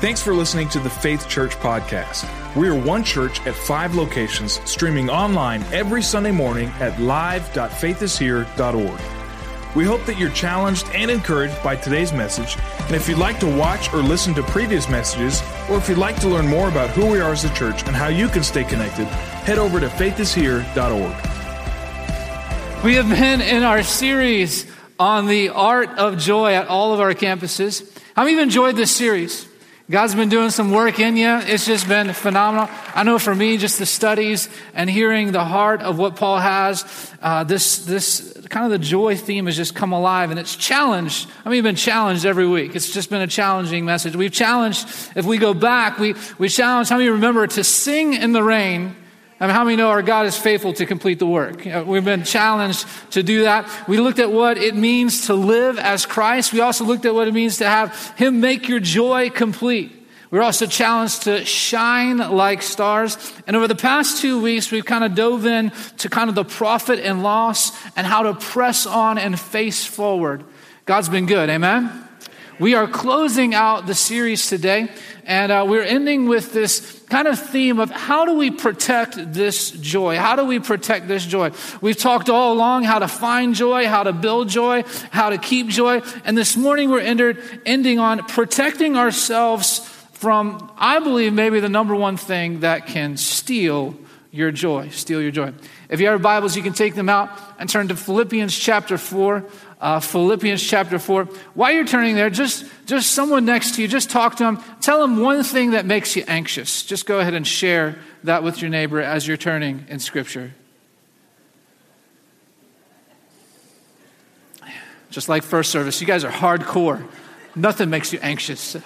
Thanks for listening to the Faith Church podcast. We are one church at five locations, streaming online every Sunday morning at live.faithishere.org. We hope that you're challenged and encouraged by today's message. And if you'd like to watch or listen to previous messages, or if you'd like to learn more about who we are as a church and how you can stay connected, head over to faithishere.org. We have been in our series on the art of joy at all of our campuses. How many of you enjoyed this series? God's been doing some work in you. It's just been phenomenal. I know for me, just the studies and hearing the heart of what Paul has, uh, this, this kind of the joy theme has just come alive and it's challenged. I mean, we've been challenged every week. It's just been a challenging message. We've challenged, if we go back, we, we challenged, how many remember to sing in the rain I mean, how many know our God is faithful to complete the work? Uh, we've been challenged to do that. We looked at what it means to live as Christ. We also looked at what it means to have Him make your joy complete. We're also challenged to shine like stars. And over the past two weeks, we've kind of dove in to kind of the profit and loss and how to press on and face forward. God's been good. Amen. We are closing out the series today, and uh, we're ending with this kind of theme of how do we protect this joy? How do we protect this joy? We've talked all along how to find joy, how to build joy, how to keep joy, and this morning we're entered, ending on protecting ourselves from, I believe, maybe the number one thing that can steal your joy. Steal your joy. If you have Bibles, you can take them out and turn to Philippians chapter 4 uh, Philippians chapter 4. While you're turning there, just, just someone next to you, just talk to them. Tell them one thing that makes you anxious. Just go ahead and share that with your neighbor as you're turning in Scripture. Just like first service, you guys are hardcore. Nothing makes you anxious.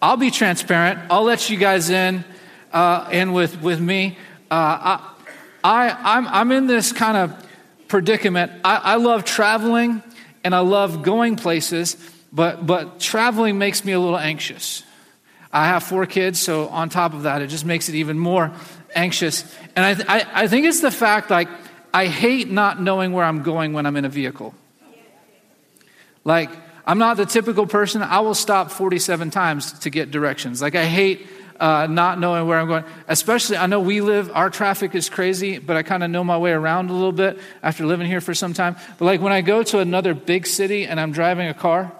I'll be transparent. I'll let you guys in, uh, with, with me. Uh, I, I, I'm, I'm in this kind of predicament. I, I love traveling and I love going places, but, but traveling makes me a little anxious. I have four kids, so on top of that, it just makes it even more anxious. And I, th- I, I think it's the fact, like, I hate not knowing where I'm going when I'm in a vehicle. Like, I'm not the typical person. I will stop 47 times to get directions. Like, I hate uh, not knowing where I'm going. Especially, I know we live, our traffic is crazy, but I kind of know my way around a little bit after living here for some time. But like when I go to another big city and I'm driving a car,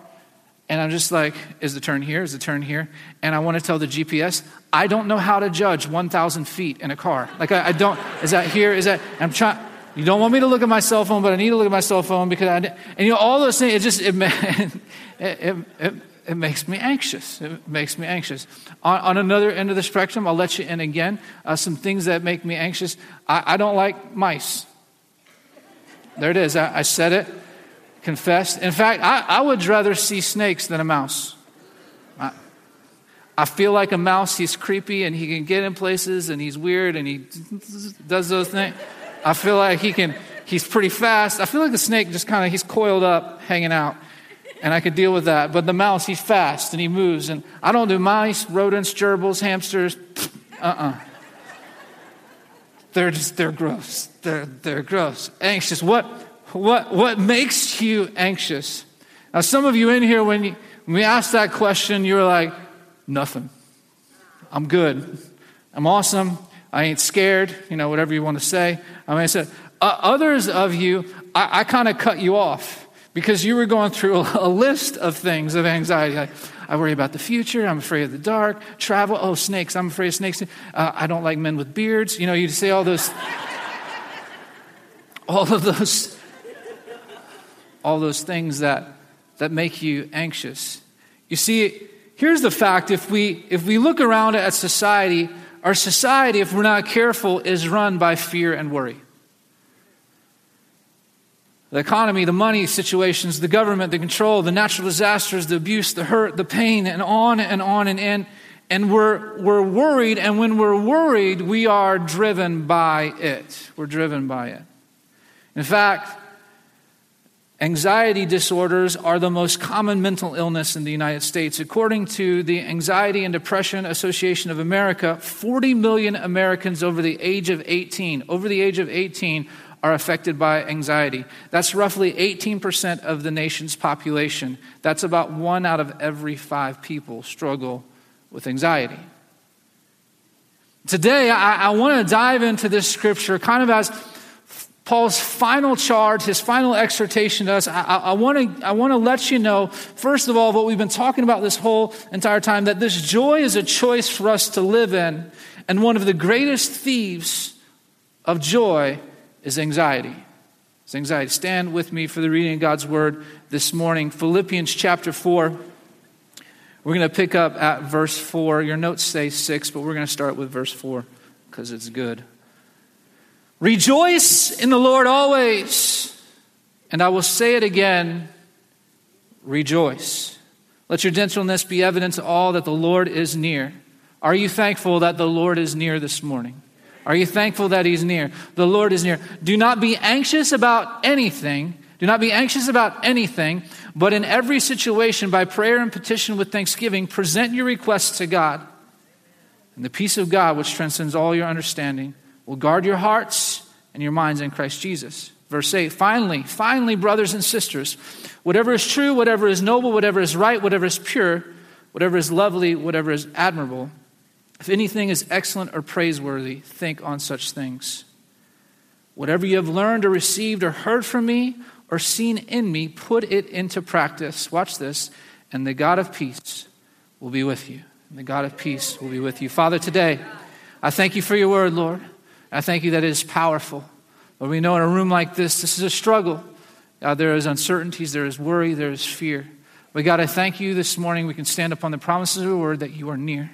and I'm just like, is the turn here? Is the turn here? And I want to tell the GPS, I don't know how to judge 1,000 feet in a car. Like, I, I don't, is that here? Is that, I'm trying, you don't want me to look at my cell phone, but I need to look at my cell phone because I, and you know, all those things, it just, it, it, it, it it makes me anxious. It makes me anxious. On, on another end of the spectrum, I'll let you in again. Uh, some things that make me anxious. I, I, don't like mice. There it is. I, I said it, confessed. In fact, I, I, would rather see snakes than a mouse. I, feel like a mouse, he's creepy and he can get in places and he's weird and he does those things. I feel like he can, he's pretty fast. I feel like the snake just kind of, he's coiled up, hanging out and I could deal with that. But the mouse, he's fast and he moves. And I don't do mice, rodents, gerbils, hamsters. Uh uh-uh. uh. they are just, they're gross. They're, they're gross. Anxious. What, what, what makes you anxious? Now, some of you in here, when, you, when we asked that question, you were like, nothing. I'm good. I'm awesome. I ain't scared, you know, whatever you want to say. I mean, I said, uh, others of you, I, I kind of cut you off because you were going through a, list of things of anxiety. Like, I worry about the future. I'm afraid of the dark. Travel. Oh, snakes. I'm afraid of snakes. Uh, I don't like men with beards. You know, you say all those, all of those, all those things that that make you anxious. You see, here's the fact: if we if we look around at society, our society, if we're not careful, is run by fear and worry the economy, the money situations, the government, the control, the natural disasters, the abuse, the hurt, the pain, and on and on and on. And we're, we're worried, and when we're worried, we are driven by it. We're driven by it. In fact, anxiety disorders are the most common mental illness in the United States. According to the Anxiety and Depression Association of America, 40 million Americans over the age of 18, over the age of 18, are affected by anxiety. That's roughly 18% of the nation's population. That's about one out of every five people struggle with anxiety. Today, I, I want to dive into this scripture kind of as Paul's final charge, his final exhortation to us, I, want to I wanna let you know, first of all, what we've been talking about this whole entire time, that this joy is a choice for us to live in. And one of the greatest thieves of joy is anxiety. It's anxiety. Stand with me for the reading of God's word this morning. Philippians chapter 4. We're going to pick up at verse 4. Your notes say 6, but we're going to start with verse 4 because it's good. Rejoice in the Lord always. And I will say it again rejoice. Let your gentleness be evidence to all that the Lord is near. Are you thankful that the Lord is near this morning? Are you thankful that He's near? The Lord is near. Do not be anxious about anything. Do not be anxious about anything, but in every situation, by prayer and petition with thanksgiving, present your requests to God. And the peace of God, which transcends all your understanding, will guard your hearts and your minds in Christ Jesus. Verse 8 Finally, finally, brothers and sisters, whatever is true, whatever is noble, whatever is right, whatever is pure, whatever is lovely, whatever is admirable, if anything is excellent or praiseworthy, think on such things. Whatever you have learned or received or heard from me or seen in me, put it into practice. Watch this. And the God of peace will be with you. And the God of peace will be with you. Father, today, I thank you for your word, Lord. I thank you that it is powerful. But we know in a room like this, this is a struggle. God, there is uncertainties, there is worry, there is fear. But God, I thank you this morning. We can stand upon the promises of your word that you are near,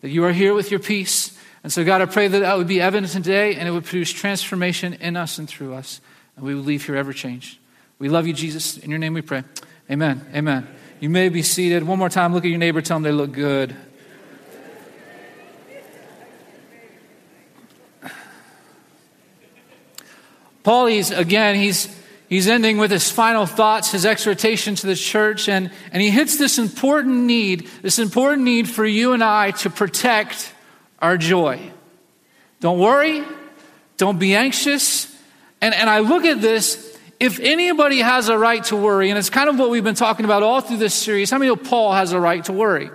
that you are here with your peace. And so, God, I pray that that would be evident today and it would produce transformation in us and through us. And we would leave here ever changed. We love you, Jesus. In your name we pray. Amen. Amen. You may be seated. One more time, look at your neighbor, tell them they look good. Paul, he's, again, he's, he's ending with his final thoughts, his exhortation to the church, and, and he hits this important need, this important need for you and I to protect our joy. Don't worry, don't be anxious. And, and I look at this, if anybody has a right to worry, and it's kind of what we've been talking about all through this series, how many Paul has a right to worry?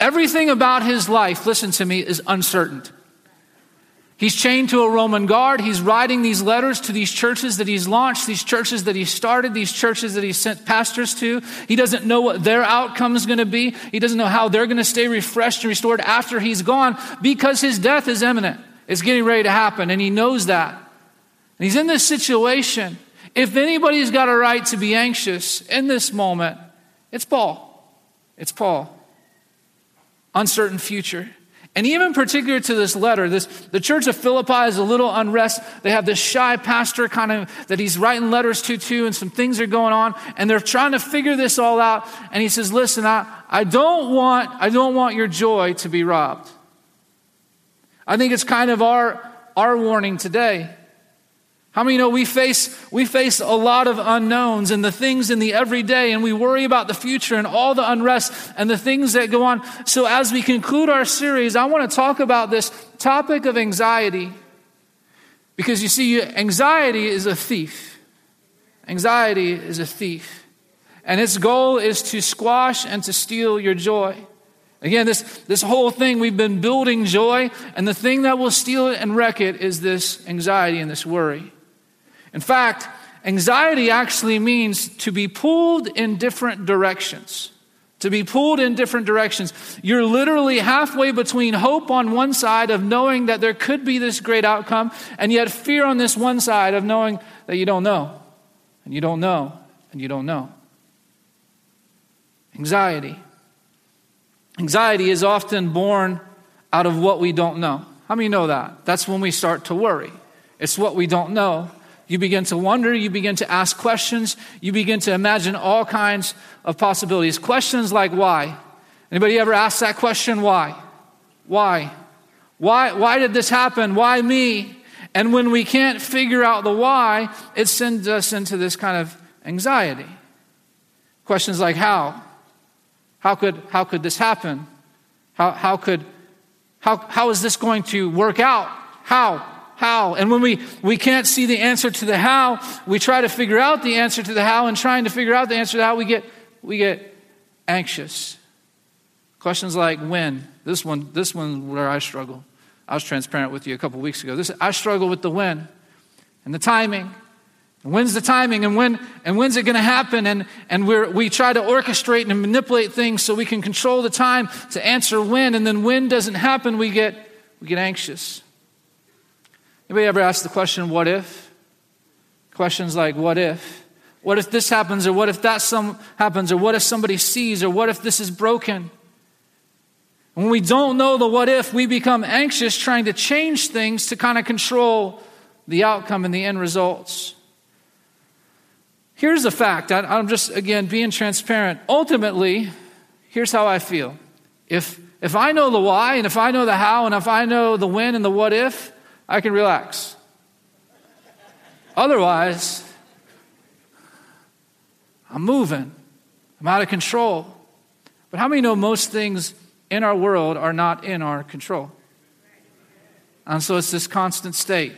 Everything about his life, listen to me, is uncertain. He's chained to a Roman guard. He's writing these letters to these churches that he's launched, these churches that he started, these churches that he sent pastors to. He doesn't know what their outcome is going to be. He doesn't know how they're going to stay refreshed and restored after he's gone because his death is imminent. It's getting ready to happen, and he knows that. And he's in this situation. If anybody's got a right to be anxious in this moment, it's Paul. It's Paul. Uncertain future. And even particular to this letter, this, the church of Philippi is a little unrest. They have this shy pastor kind of that he's writing letters to too, and some things are going on, and they're trying to figure this all out. And he says, Listen, I, I don't want, I don't want your joy to be robbed. I think it's kind of our, our warning today. How many know we face, we face a lot of unknowns and the things in the everyday, and we worry about the future and all the unrest and the things that go on. So, as we conclude our series, I want to talk about this topic of anxiety. Because you see, anxiety is a thief. Anxiety is a thief. And its goal is to squash and to steal your joy. Again, this, this whole thing, we've been building joy, and the thing that will steal it and wreck it is this anxiety and this worry. In fact, anxiety actually means to be pulled in different directions. To be pulled in different directions. You're literally halfway between hope on one side of knowing that there could be this great outcome, and yet fear on this one side of knowing that you don't know, and you don't know, and you don't know. Anxiety. Anxiety is often born out of what we don't know. How many know that? That's when we start to worry. It's what we don't know. You begin to wonder, you begin to ask questions, you begin to imagine all kinds of possibilities. Questions like why? Anybody ever ask that question why? Why? Why why did this happen? Why me? And when we can't figure out the why, it sends us into this kind of anxiety. Questions like how? How could how could this happen? How how could how how is this going to work out? How? How. And when we, we can't see the answer to the how, we try to figure out the answer to the how, and trying to figure out the answer to the how, we get, we get anxious. Questions like when. This one, this one where I struggle. I was transparent with you a couple weeks ago. This, I struggle with the when and the timing. And when's the timing and when and when's it going to happen? And, and we we try to orchestrate and manipulate things so we can control the time to answer when. And then when doesn't happen, we get, we get anxious. Anybody ever ask the question, what if? Questions like, what if? What if this happens? Or what if that some happens? Or what if somebody sees? Or what if this is broken? When we don't know the what if, we become anxious trying to change things to kind of control the outcome and the end results. Here's the fact I'm just, again, being transparent. Ultimately, here's how I feel. If, if I know the why, and if I know the how, and if I know the when and the what if, I can relax. Otherwise, I'm moving, I'm out of control. But how many know most things in our world are not in our control? And so it's this constant state.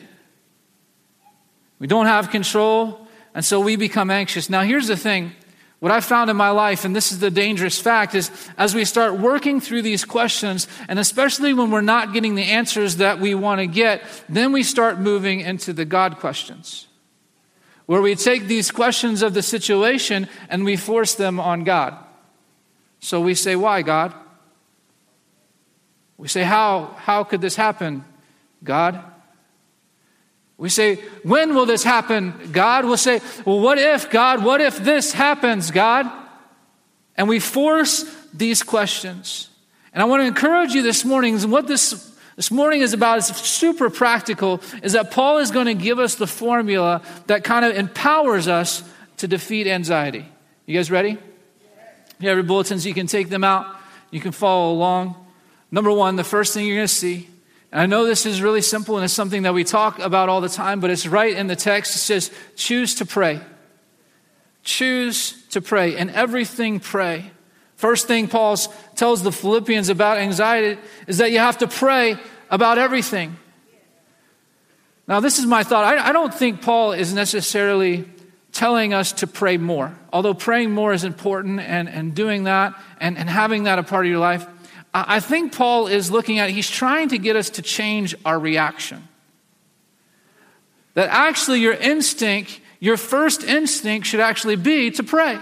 We don't have control, and so we become anxious. Now, here's the thing what I've found in my life, and this is the dangerous fact, is as we start working through these questions, and especially when we're not getting the answers that we want to get, then we start moving into the God questions. Where we take these questions of the situation and we force them on God. So we say, Why, God? We say, How, how could this happen, God? We say, When will this happen, God? We'll say, Well, what if, God? What if this happens, God? And we force these questions. And I want to encourage you this morning, and what this, this morning is about is super practical, is that Paul is going to give us the formula that kind of empowers us to defeat anxiety. You guys ready? You have your bulletins, you can take them out, you can follow along. Number one, the first thing you're going to see and I know this is really simple and it's something that we talk about all the time, but it's right in the text. It says, choose to pray. Choose to pray. And everything pray. First thing Paul tells the Philippians about anxiety is that you have to pray about everything. Now, this is my thought. I, I don't think Paul is necessarily telling us to pray more, although praying more is important and, and doing that and, and having that a part of your life. I think Paul is looking at, he's trying to get us to change our reaction. That actually, your instinct, your first instinct should actually be to pray.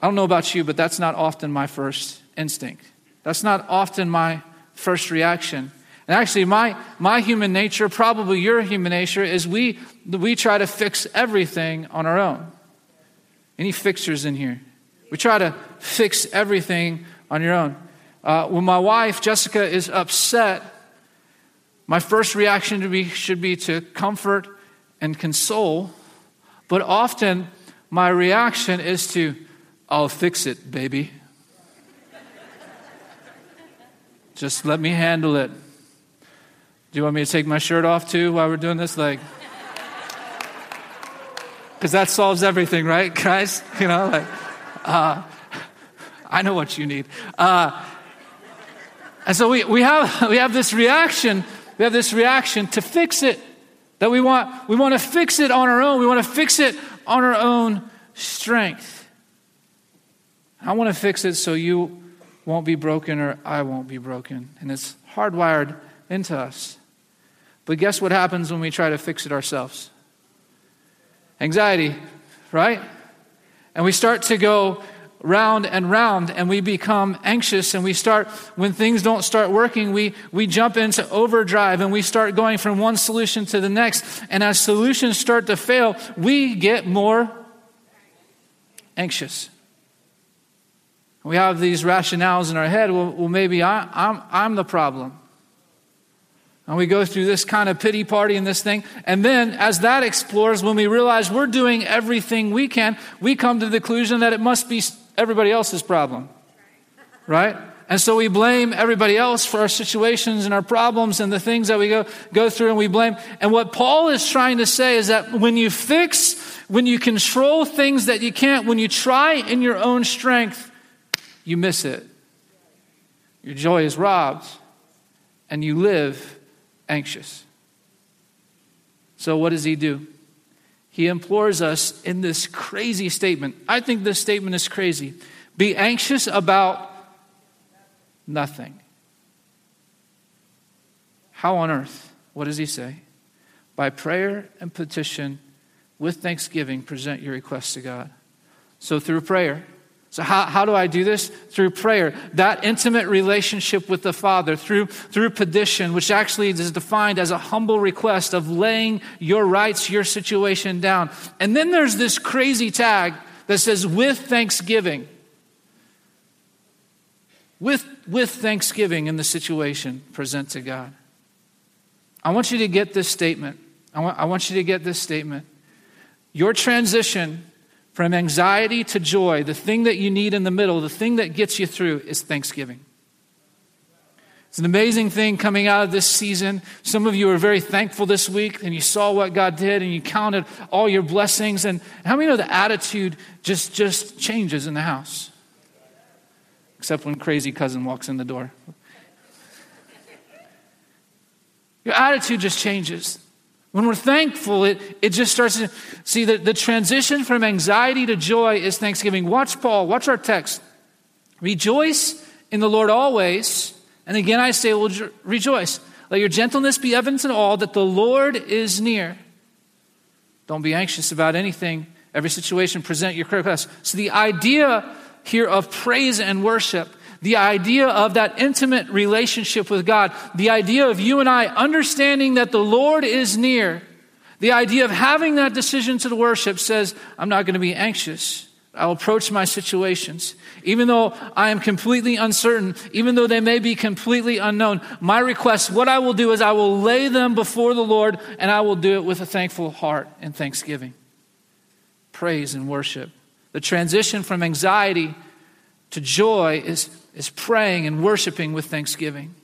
I don't know about you, but that's not often my first instinct. That's not often my first reaction. And actually, my, my human nature, probably your human nature, is we, we try to fix everything on our own. Any fixers in here? We try to fix everything on your own. Uh, when my wife, Jessica, is upset, my first reaction to be, should be to comfort and console. But often, my reaction is to, I'll fix it, baby. Just let me handle it. Do you want me to take my shirt off too while we're doing this? Like, because that solves everything, right, guys? You know, like. Uh, I know what you need. Uh, and so we, we, have, we have this reaction, we have this reaction to fix it. That we want, we want to fix it on our own. We want to fix it on our own strength. I want to fix it so you won't be broken or I won't be broken. And it's hardwired into us. But guess what happens when we try to fix it ourselves? Anxiety, right? And we start to go round and round and we become anxious and we start when things don't start working we we jump into overdrive and we start going from one solution to the next. And as solutions start to fail we get more anxious. We have these rationales in our head. Well, well maybe I, I'm, I'm the problem and we go through this kind of pity party and this thing. And then, as that explores, when we realize we're doing everything we can, we come to the conclusion that it must be everybody else's problem. Right? And so we blame everybody else for our situations and our problems and the things that we go, go through and we blame. And what Paul is trying to say is that when you fix, when you control things that you can't, when you try in your own strength, you miss it. Your joy is robbed and you live anxious. So, what does he do? He implores us in this crazy statement. I think this statement is crazy. Be anxious about nothing. How on earth? What does he say? By prayer and petition, with thanksgiving, present your requests to God. So, through prayer, so, how, how do I do this? Through prayer. That intimate relationship with the Father, through, through petition, which actually is defined as a humble request of laying your rights, your situation down. And then there's this crazy tag that says, with thanksgiving. With, with thanksgiving in the situation, present to God. I want you to get this statement. I want, I want you to get this statement. Your transition from anxiety to joy, the thing that you need in the middle, the thing that gets you through is thanksgiving. It's an amazing thing coming out of this season. Some of you are very thankful this week and you saw what God did and you counted all your blessings. And how many know the attitude just, just changes in the house? Except when crazy cousin walks in the door. Your attitude just changes. When we're thankful, it, it just starts to see that the transition from anxiety to joy is thanksgiving. Watch Paul, watch our text. Rejoice in the Lord always. And again, I say, well, rejoice. Let your gentleness be evident in all that the Lord is near. Don't be anxious about anything. Every situation, present your request. So the idea here of praise and worship the idea of that intimate relationship with God, the idea of you and I understanding that the Lord is near, the idea of having that decision to the worship says, I'm not going to be anxious. I'll approach my situations. Even though I am completely uncertain, even though they may be completely unknown, my request, what I will do is I will lay them before the Lord and I will do it with a thankful heart and thanksgiving. Praise and worship. The transition from anxiety to joy is is praying and worshiping with thanksgiving.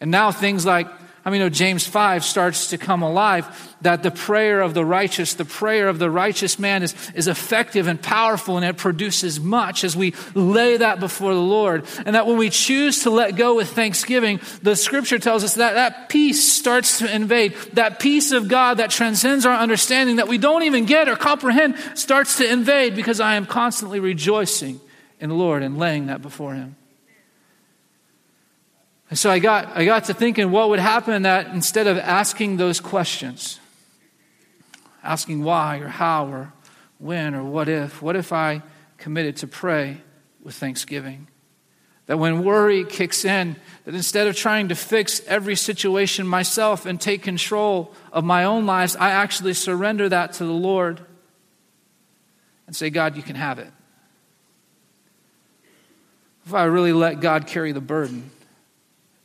And now things like, I mean, know James 5 starts to come alive that the prayer of the righteous, the prayer of the righteous man is, is effective and powerful and it produces much as we lay that before the Lord. And that when we choose to let go with thanksgiving, the scripture tells us that that peace starts to invade. That peace of God that transcends our understanding that we don't even get or comprehend starts to invade because I am constantly rejoicing in the Lord and laying that before Him. And so I got, I got to thinking what would happen that instead of asking those questions, asking why or how or when or what if, what if I committed to pray with thanksgiving? That when worry kicks in, that instead of trying to fix every situation myself and take control of my own lives, I actually surrender that to the Lord and say, God, you can have it. If I really let God carry the burden,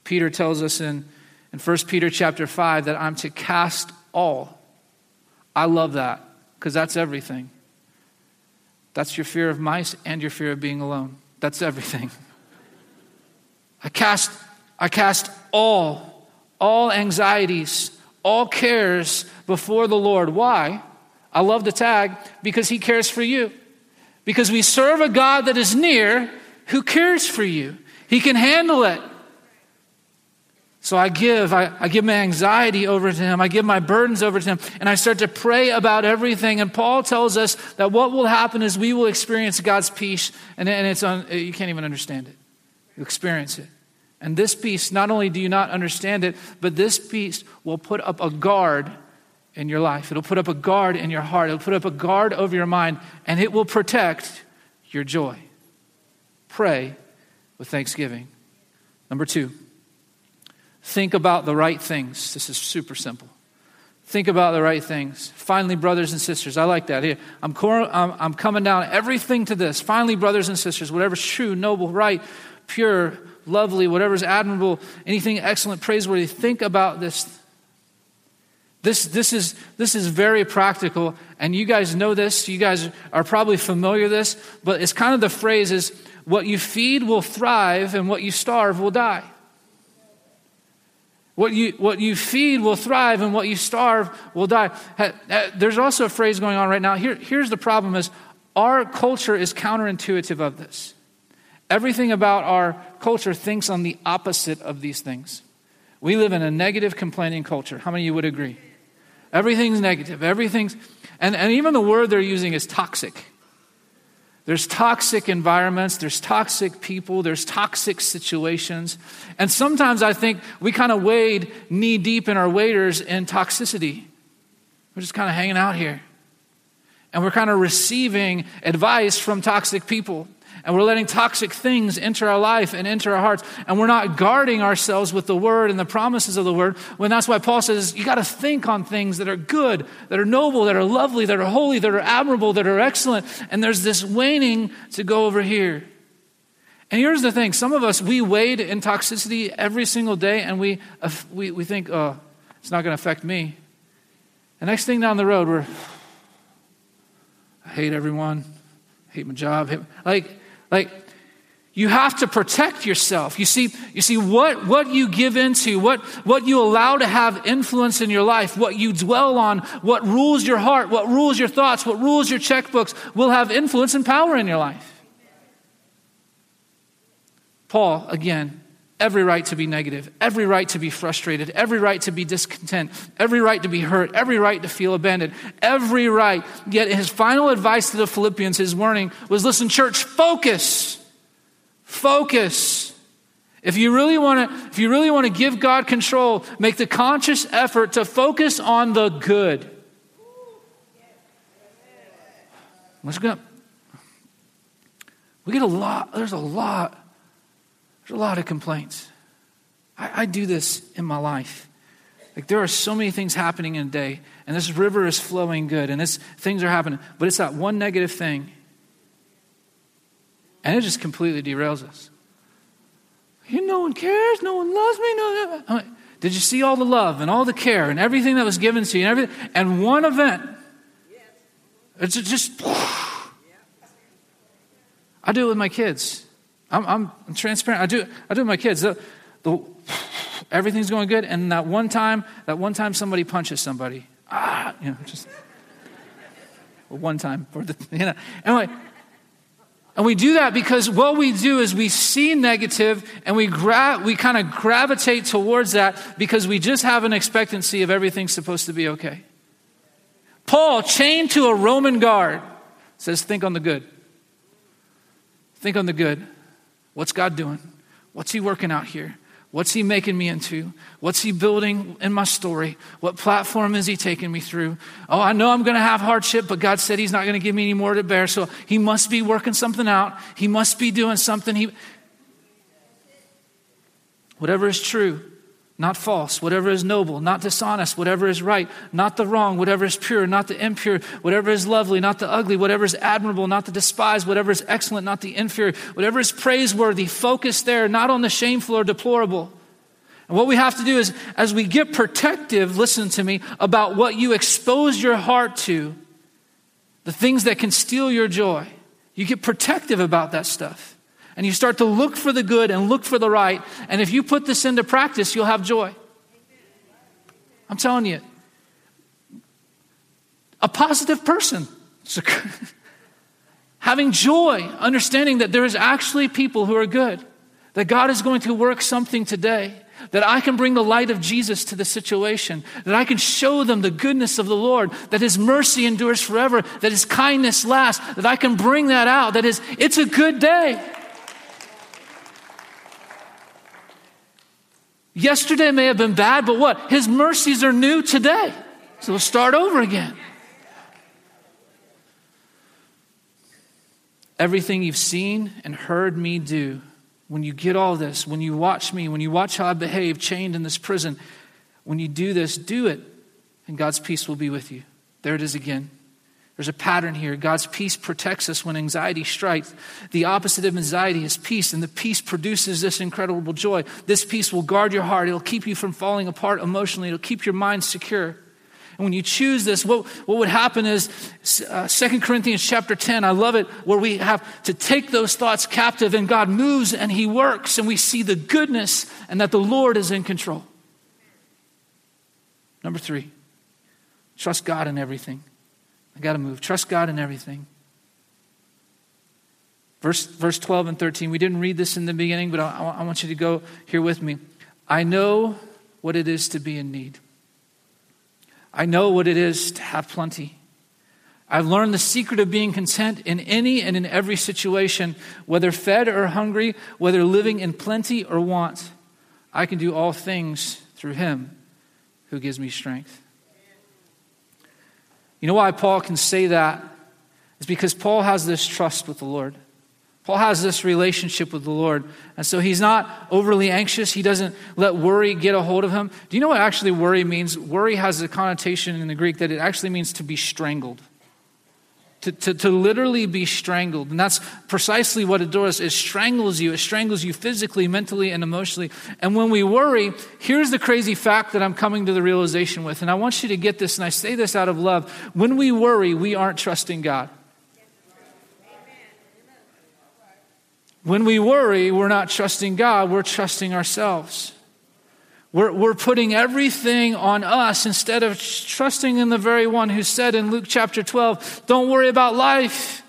Peter tells us in, in 1 Peter chapter 5 that I'm to cast all. I love that because that's everything. That's your fear of mice and your fear of being alone. That's everything. I cast, I cast all, all anxieties, all cares before the Lord. Why? I love the tag because He cares for you. Because we serve a God that is near who cares for you. He can handle it. So I give, I, I, give my anxiety over to him. I give my burdens over to him. And I start to pray about everything. And Paul tells us that what will happen is we will experience God's peace. And, and it's on, you can't even understand it. You experience it. And this peace, not only do you not understand it, but this peace will put up a guard in your life. It'll put up a guard in your heart. It'll put up a guard over your mind. And it will protect your joy. Pray with thanksgiving. Number two. Think about the right things. This is super simple. Think about the right things. Finally, brothers and sisters, I like that. Here, I'm, I'm, I'm coming down everything to this. Finally, brothers and sisters, whatever's true, noble, right, pure, lovely, whatever's admirable, anything excellent, praiseworthy, think about this. This, this, is, this is very practical, and you guys know this. You guys are probably familiar with this, but it's kind of the phrase is what you feed will thrive, and what you starve will die. What you, what you feed will thrive and what you starve will die. There's also a phrase going on right now. Here, here's the problem is our culture is counterintuitive of this. Everything about our culture thinks on the opposite of these things. We live in a negative complaining culture. How many of you would agree? Everything's negative. Everything's, and, and even the word they're using is toxic. There's toxic environments, there's toxic people, there's toxic situations. And sometimes I think we kind of wade knee deep in our waders in toxicity. We're just kind of hanging out here. And we're kind of receiving advice from toxic people. And we're letting toxic things enter our life and enter our hearts. And we're not guarding ourselves with the word and the promises of the word. When that's why Paul says you got to think on things that are good, that are noble, that are lovely, that are holy, that are admirable, that are excellent. And there's this waning to go over here. And here's the thing some of us, we wade in toxicity every single day and we, we, we think, oh, it's not going to affect me. The next thing down the road, we're, I hate everyone, hate my job. Hate, like, like, you have to protect yourself. You see, you see what, what you give into, what, what you allow to have influence in your life, what you dwell on, what rules your heart, what rules your thoughts, what rules your checkbooks will have influence and power in your life. Paul, again, every right to be negative, every right to be frustrated, every right to be discontent, every right to be hurt, every right to feel abandoned, every right. Yet his final advice to the Philippians, his warning was listen, church, focus. Focus. If you really want to, if you really want to give God control, make the conscious effort to focus on the good. Let's go. We get a lot, there's a lot there's a lot of complaints. I, I do this in my life. Like there are so many things happening in a day, and this river is flowing good, and this things are happening, but it's that one negative thing, and it just completely derails us. You, no one cares, no one loves me. No. Like, did you see all the love and all the care and everything that was given to you and everything? And one event, it's just. I do it with my kids. I'm, I'm transparent. I do, I do with my kids. The, the, everything's going good, and that one time, that one time somebody punches somebody. Ah, you know, just one time for the, you know. Anyway, and we do that because what we do is we see negative and we gra- we kind of gravitate towards that because we just have an expectancy of everything's supposed to be okay. Paul, chained to a Roman guard, says, Think on the good. Think on the good. What's God doing? What's He working out here? What's He making me into? What's He building in my story? What platform is He taking me through? Oh, I know I'm going to have hardship, but God said He's not going to give me any more to bear, so He must be working something out. He must be doing something. He... Whatever is true, not false, whatever is noble, not dishonest, whatever is right, not the wrong, whatever is pure, not the impure, whatever is lovely, not the ugly, whatever is admirable, not the despised, whatever is excellent, not the inferior, whatever is praiseworthy, focus there, not on the shameful or deplorable. And what we have to do is, as we get protective, listen to me, about what you expose your heart to, the things that can steal your joy, you get protective about that stuff and you start to look for the good and look for the right. And if you put this into practice, you'll have joy. I'm telling you. A positive person. Having joy, understanding that there is actually people who are good, that God is going to work something today, that I can bring the light of Jesus to the situation, that I can show them the goodness of the Lord, that His mercy endures forever, that His kindness lasts, that I can bring that out, that is, it's a good day. Yesterday may have been bad, but what? His mercies are new today. So we'll start over again. Everything you've seen and heard me do, when you get all this, when you watch me, when you watch how I behave chained in this prison, when you do this, do it, and God's peace will be with you. There it is again. There's a pattern here. God's peace protects us when anxiety strikes. The opposite of anxiety is peace, and the peace produces this incredible joy. This peace will guard your heart. It'll keep you from falling apart emotionally. It'll keep your mind secure. And when you choose this, what, what would happen is uh, 2 Corinthians chapter 10, I love it, where we have to take those thoughts captive and God moves and He works and we see the goodness and that the Lord is in control. Number three, trust God in everything. I got to move. Trust God in everything. Verse, verse 12 and 13. We didn't read this in the beginning, but I, I want you to go here with me. I know what it is to be in need. I know what it is to have plenty. I've learned the secret of being content in any and in every situation, whether fed or hungry, whether living in plenty or want. I can do all things through him who gives me strength. You know why Paul can say that? It's because Paul has this trust with the Lord. Paul has this relationship with the Lord. And so he's not overly anxious. He doesn't let worry get a hold of him. Do you know what actually worry means? Worry has a connotation in the Greek that it actually means to be strangled. To, to, to literally be strangled. And that's precisely what it does. It strangles you. It strangles you physically, mentally, and emotionally. And when we worry, here's the crazy fact that I'm coming to the realization with. And I want you to get this, and I say this out of love. When we worry, we aren't trusting God. When we worry, we're not trusting God, we're trusting ourselves. We're, we're putting everything on us instead of trusting in the very one who said in Luke chapter 12, Don't worry about life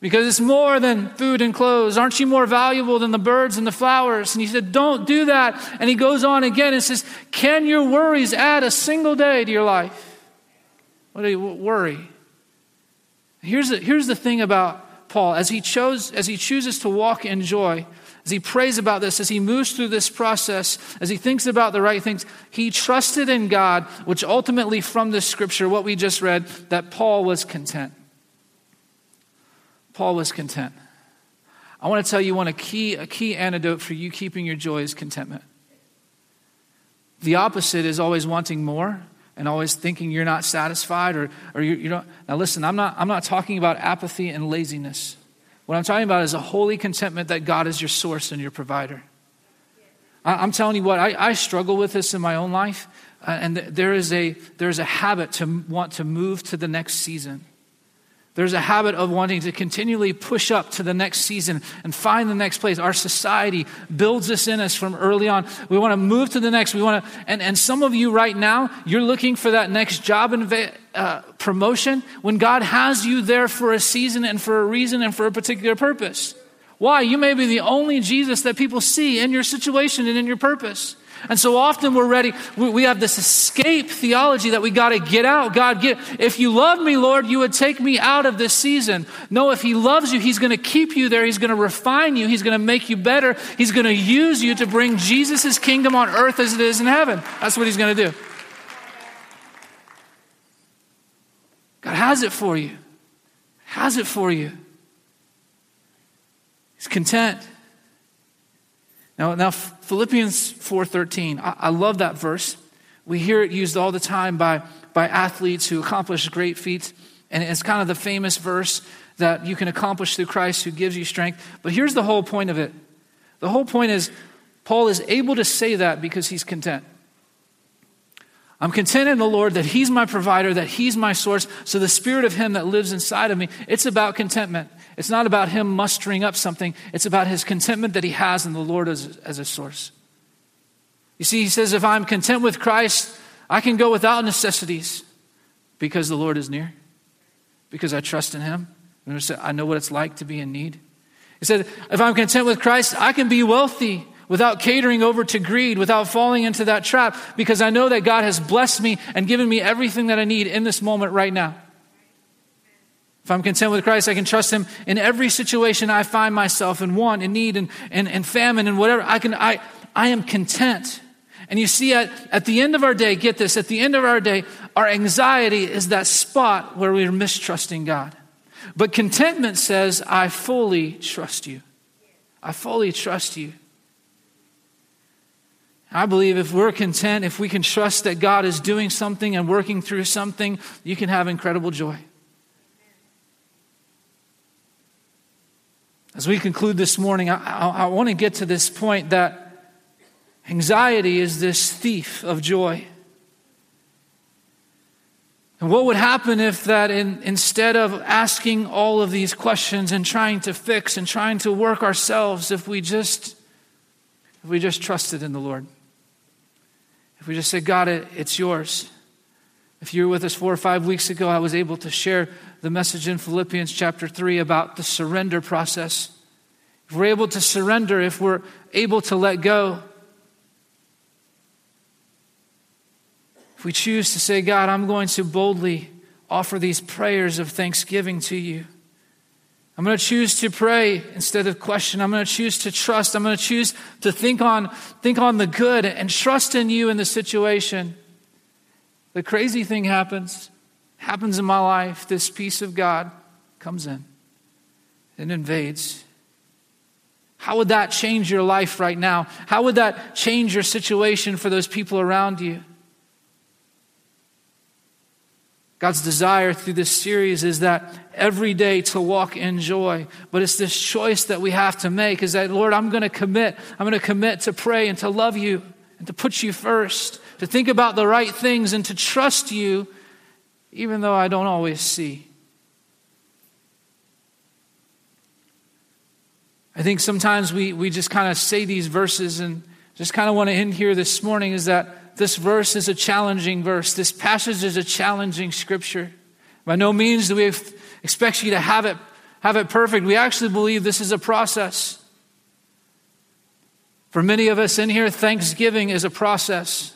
because it's more than food and clothes. Aren't you more valuable than the birds and the flowers? And he said, Don't do that. And he goes on again and says, Can your worries add a single day to your life? What do you worry? Here's the, here's the thing about Paul, as he, chose, as he chooses to walk in joy, as he prays about this, as he moves through this process, as he thinks about the right things, he trusted in God, which ultimately, from this scripture, what we just read, that Paul was content. Paul was content. I want to tell you one a key, a key antidote for you keeping your joy is contentment. The opposite is always wanting more and always thinking you're not satisfied or, or you, you don't. Now, listen, I'm not, I'm not talking about apathy and laziness. What I'm talking about is a holy contentment that God is your source and your provider. I, am telling you what, I, I, struggle with this in my own life, uh, and th- there, is a, there is a habit to want to move to the next season. There's a habit of wanting to continually push up to the next season and find the next place. Our society builds this in us from early on. We want to move to the next. We want to, and, and some of you right now, you're looking for that next job inv- uh, promotion when God has you there for a season and for a reason and for a particular purpose. Why? You may be the only Jesus that people see in your situation and in your purpose. And so often we're ready, we have this escape theology that we got to get out. God, get, if you love me, Lord, you would take me out of this season. No, if He loves you, He's going to keep you there. He's going to refine you. He's going to make you better. He's going to use you to bring Jesus' kingdom on earth as it is in heaven. That's what He's going to do. God has it for you, has it for you. He's content. Now, now Philippians 4.13, I, I love that verse. We hear it used all the time by, by athletes who accomplish great feats. And it's kind of the famous verse that you can accomplish through Christ who gives you strength. But here's the whole point of it. The whole point is Paul is able to say that because he's content. I'm content in the Lord that He's my provider, that He's my source. So the Spirit of Him that lives inside of me, it's about contentment. It's not about Him mustering up something, it's about His contentment that He has in the Lord as, as a source. You see, He says, if I'm content with Christ, I can go without necessities because the Lord is near, because I trust in Him. I know what it's like to be in need. He said, if I'm content with Christ, I can be wealthy without catering over to greed, without falling into that trap, because I know that God has blessed me and given me everything that I need in this moment right now. If I'm content with Christ, I can trust Him in every situation I find myself in want, in need, and, and, and famine, and whatever. I, can, I, I am content. And you see, at, at the end of our day, get this, at the end of our day, our anxiety is that spot where we're mistrusting God. But contentment says, I fully trust you. I fully trust you. I believe if we're content, if we can trust that God is doing something and working through something, you can have incredible joy. As we conclude this morning, I, I, I want to get to this point that anxiety is this thief of joy. And what would happen if that in, instead of asking all of these questions and trying to fix and trying to work ourselves, if we just if we just trusted in the Lord? If we just say, God, it, it's yours. If you were with us four or five weeks ago, I was able to share the message in Philippians chapter 3 about the surrender process. If we're able to surrender, if we're able to let go, if we choose to say, God, I'm going to boldly offer these prayers of thanksgiving to you. I'm going to choose to pray instead of question. I'm going to choose to trust. I'm going to choose to think on, think on the good and trust in you in the situation. The crazy thing happens, happens in my life. This peace of God comes in and invades. How would that change your life right now? How would that change your situation for those people around you? God's desire through this series is that every day to walk in joy. But it's this choice that we have to make is that, Lord, I'm going to commit. I'm going to commit to pray and to love you and to put you first, to think about the right things and to trust you, even though I don't always see. I think sometimes we, we just kind of say these verses and just kind of want to end here this morning is that this verse is a challenging verse. This passage is a challenging scripture. By no means do we expect you to have it, have it perfect. We actually believe this is a process. For many of us in here, Thanksgiving is a process.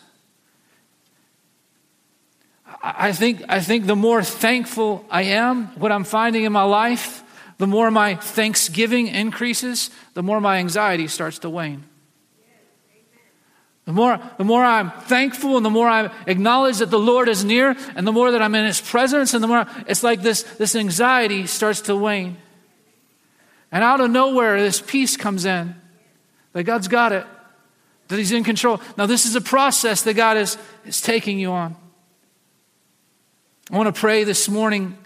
I think, I think the more thankful I am, what I'm finding in my life, the more my thanksgiving increases, the more my anxiety starts to wane. The more, the more I'm thankful and the more I acknowledge that the Lord is near and the more that I'm in His presence and the more it's like this, this anxiety starts to wane. And out of nowhere, this peace comes in that God's got it, that He's in control. Now, this is a process that God is, is taking you on. I want to pray this morning.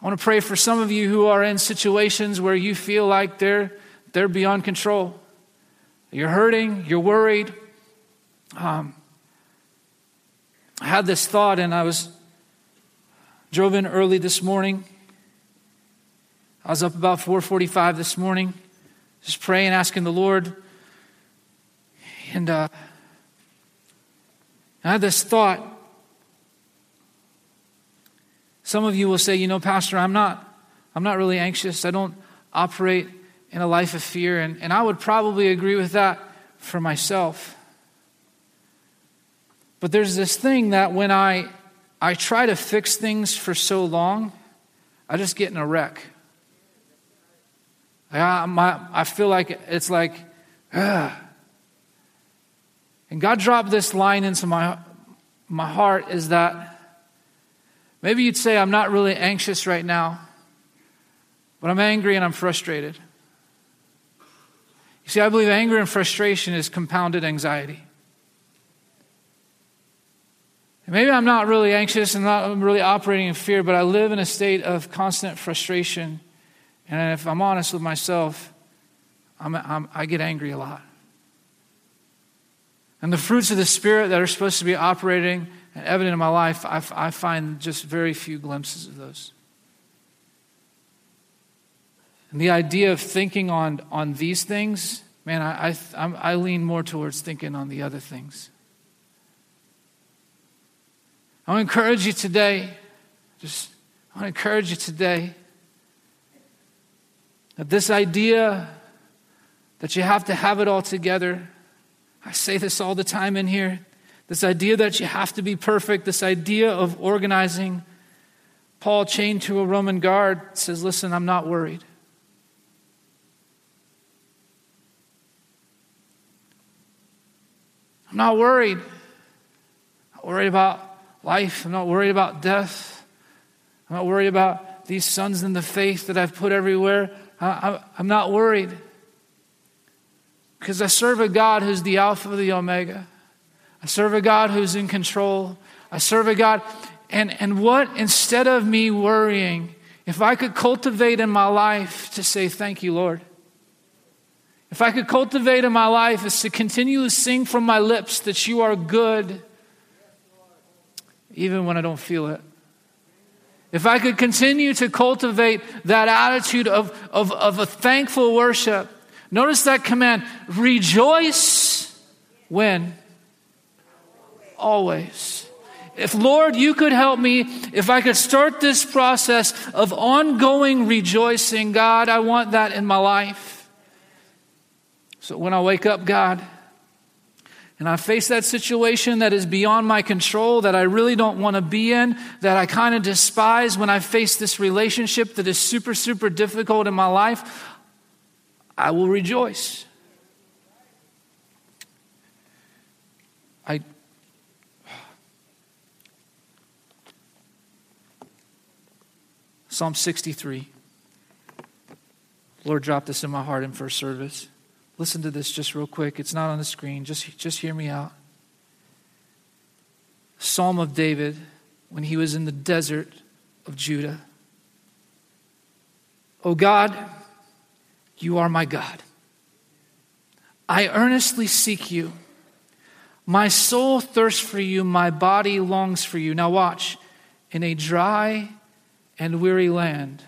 I want to pray for some of you who are in situations where you feel like they're, they're beyond control. You're hurting, you're worried. Um, I had this thought, and I was drove in early this morning. I was up about 4:45 this morning, just praying, asking the Lord. And uh, I had this thought. Some of you will say, you know, Pastor, I'm not, I'm not really anxious. I don't operate in a life of fear. And, and I would probably agree with that for myself. But there's this thing that when I, I try to fix things for so long, I just get in a wreck. I, my, I feel like it's like, ugh. And God dropped this line into my, my heart is that maybe you'd say, I'm not really anxious right now, but I'm angry and I'm frustrated. You see, I believe anger and frustration is compounded anxiety. Maybe I'm not really anxious and not really operating in fear, but I live in a state of constant frustration. And if I'm honest with myself, I'm, I'm, i get angry a lot. And the fruits of the Spirit that are supposed to be operating and evident in my life, I, I find just very few glimpses of those. And the idea of thinking on, on these things, man, I, I, I lean more towards thinking on the other things. I want to encourage you today. Just, I want to encourage you today that this idea that you have to have it all together, I say this all the time in here, this idea that you have to be perfect, this idea of organizing. Paul, chained to a Roman guard, says, Listen, I'm not worried. I'm not worried. I'm not worried about life. I'm not worried about death. I'm not worried about these sons in the faith that I've put everywhere. I, am not worried because I serve a God who's the Alpha, the Omega. I serve a God who's in control. I serve a God. And, and what, instead of me worrying, if I could cultivate in my life to say, Thank you, Lord. If I could cultivate in my life is to continually sing from my lips that you are good even when I don't feel it. If I could continue to cultivate that attitude of, of, of a thankful worship, notice that command rejoice when? Always. If, Lord, you could help me, if I could start this process of ongoing rejoicing, God, I want that in my life. So when I wake up, God, and I face that situation that is beyond my control, that I really don't want to be in, that I kind of despise when I face this relationship that is super, super difficult in my life, I will rejoice. Psalm 63. Lord dropped this in my heart in first service. Listen to this just real quick. It's not on the screen. Just, just hear me out. Psalm of David when he was in the desert of Judah. O God, you are my God. I earnestly seek you. My soul thirsts for you, my body longs for you. Now, watch. In a dry and weary land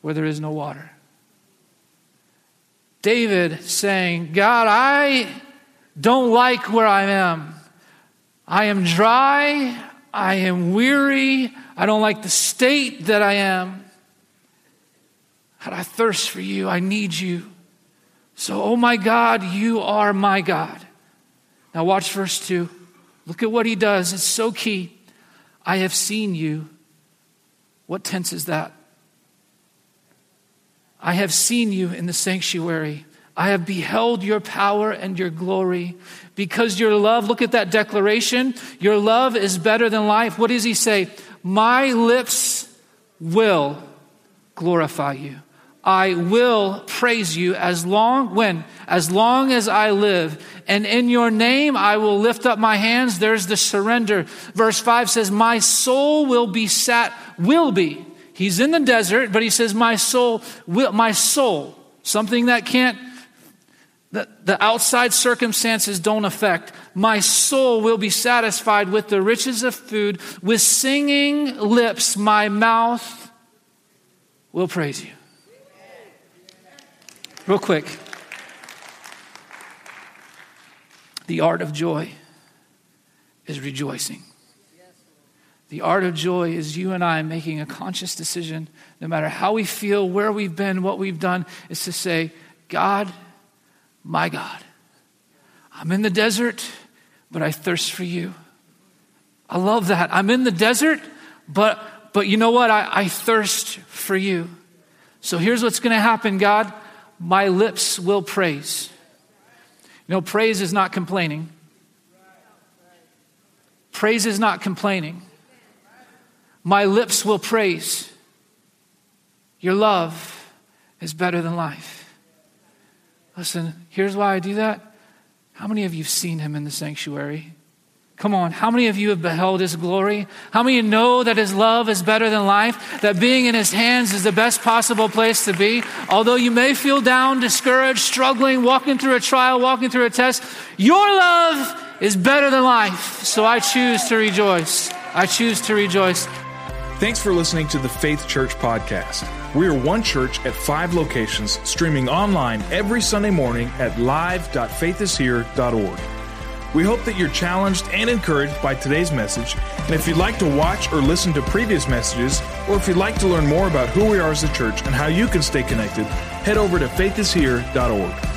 where there is no water. David saying, God, I don't like where I am. I am dry. I am weary. I don't like the state that I am. God, I thirst for you. I need you. So, oh my God, you are my God. Now, watch verse 2. Look at what he does. It's so key. I have seen you. What tense is that? I have seen you in the sanctuary. I have beheld your power and your glory. Because your love, look at that declaration, your love is better than life. What does he say? My lips will glorify you. I will praise you as long, when? As long as I live. And in your name I will lift up my hands. There's the surrender. Verse 5 says, My soul will be sat, will be He's in the desert, but he says, My soul, will, my soul, something that can't, that the outside circumstances don't affect. My soul will be satisfied with the riches of food. With singing lips, my mouth will praise you. Real quick. The art of joy is rejoicing. The art of joy is you and I making a conscious decision, no matter how we feel, where we've been, what we've done, is to say, God, my God, I'm in the desert, but I thirst for you. I love that. I'm in the desert, but, but you know what? I, I thirst for you. So here's what's going to happen, God. My lips will praise. You know, praise is not complaining. Praise is not complaining. My lips will praise. Your love is better than life. Listen, here's why I do that. How many of you have seen him in the sanctuary? Come on, how many of you have beheld his glory? How many know that his love is better than life? That being in his hands is the best possible place to be? Although you may feel down, discouraged, struggling, walking through a trial, walking through a test, your love is better than life. So I choose to rejoice. I choose to rejoice. Thanks for listening to the Faith Church podcast. We are one church at five locations, streaming online every Sunday morning at live.faithishere.org. We hope that you're challenged and encouraged by today's message. And if you'd like to watch or listen to previous messages, or if you'd like to learn more about who we are as a church and how you can stay connected, head over to faithishere.org.